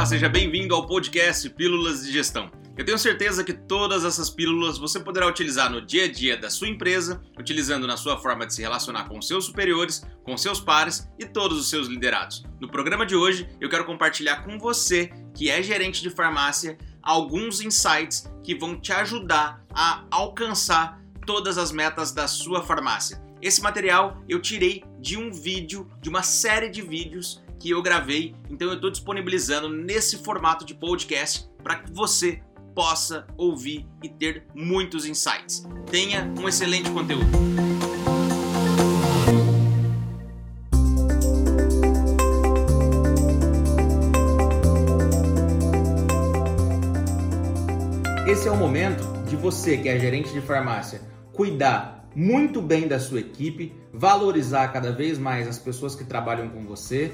Olá, seja bem-vindo ao podcast Pílulas de Gestão. Eu tenho certeza que todas essas pílulas você poderá utilizar no dia a dia da sua empresa, utilizando na sua forma de se relacionar com seus superiores, com seus pares e todos os seus liderados. No programa de hoje, eu quero compartilhar com você, que é gerente de farmácia, alguns insights que vão te ajudar a alcançar todas as metas da sua farmácia. Esse material eu tirei de um vídeo, de uma série de vídeos que eu gravei, então eu estou disponibilizando nesse formato de podcast para que você possa ouvir e ter muitos insights. Tenha um excelente conteúdo. Esse é o momento de você, que é gerente de farmácia, cuidar muito bem da sua equipe, valorizar cada vez mais as pessoas que trabalham com você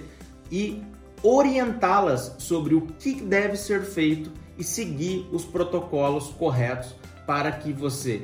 e orientá-las sobre o que deve ser feito e seguir os protocolos corretos para que você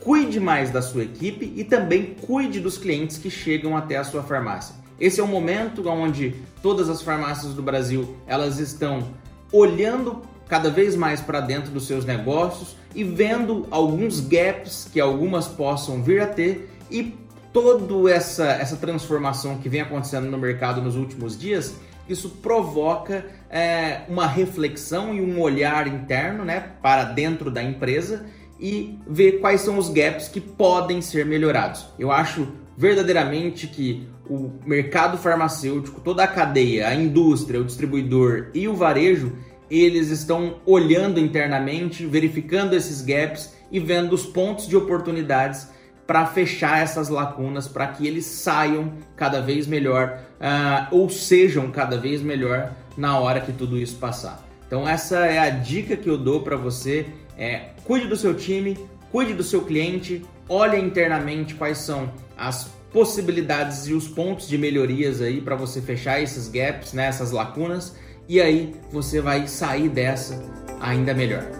cuide mais da sua equipe e também cuide dos clientes que chegam até a sua farmácia. Esse é o momento onde todas as farmácias do Brasil elas estão olhando cada vez mais para dentro dos seus negócios e vendo alguns gaps que algumas possam vir a ter e toda essa, essa transformação que vem acontecendo no mercado nos últimos dias, isso provoca é, uma reflexão e um olhar interno né, para dentro da empresa e ver quais são os gaps que podem ser melhorados. Eu acho verdadeiramente que o mercado farmacêutico, toda a cadeia, a indústria, o distribuidor e o varejo, eles estão olhando internamente, verificando esses gaps e vendo os pontos de oportunidades para fechar essas lacunas, para que eles saiam cada vez melhor uh, ou sejam cada vez melhor na hora que tudo isso passar. Então essa é a dica que eu dou para você. É, cuide do seu time, cuide do seu cliente, olhe internamente quais são as possibilidades e os pontos de melhorias aí para você fechar esses gaps, né, essas lacunas, e aí você vai sair dessa ainda melhor.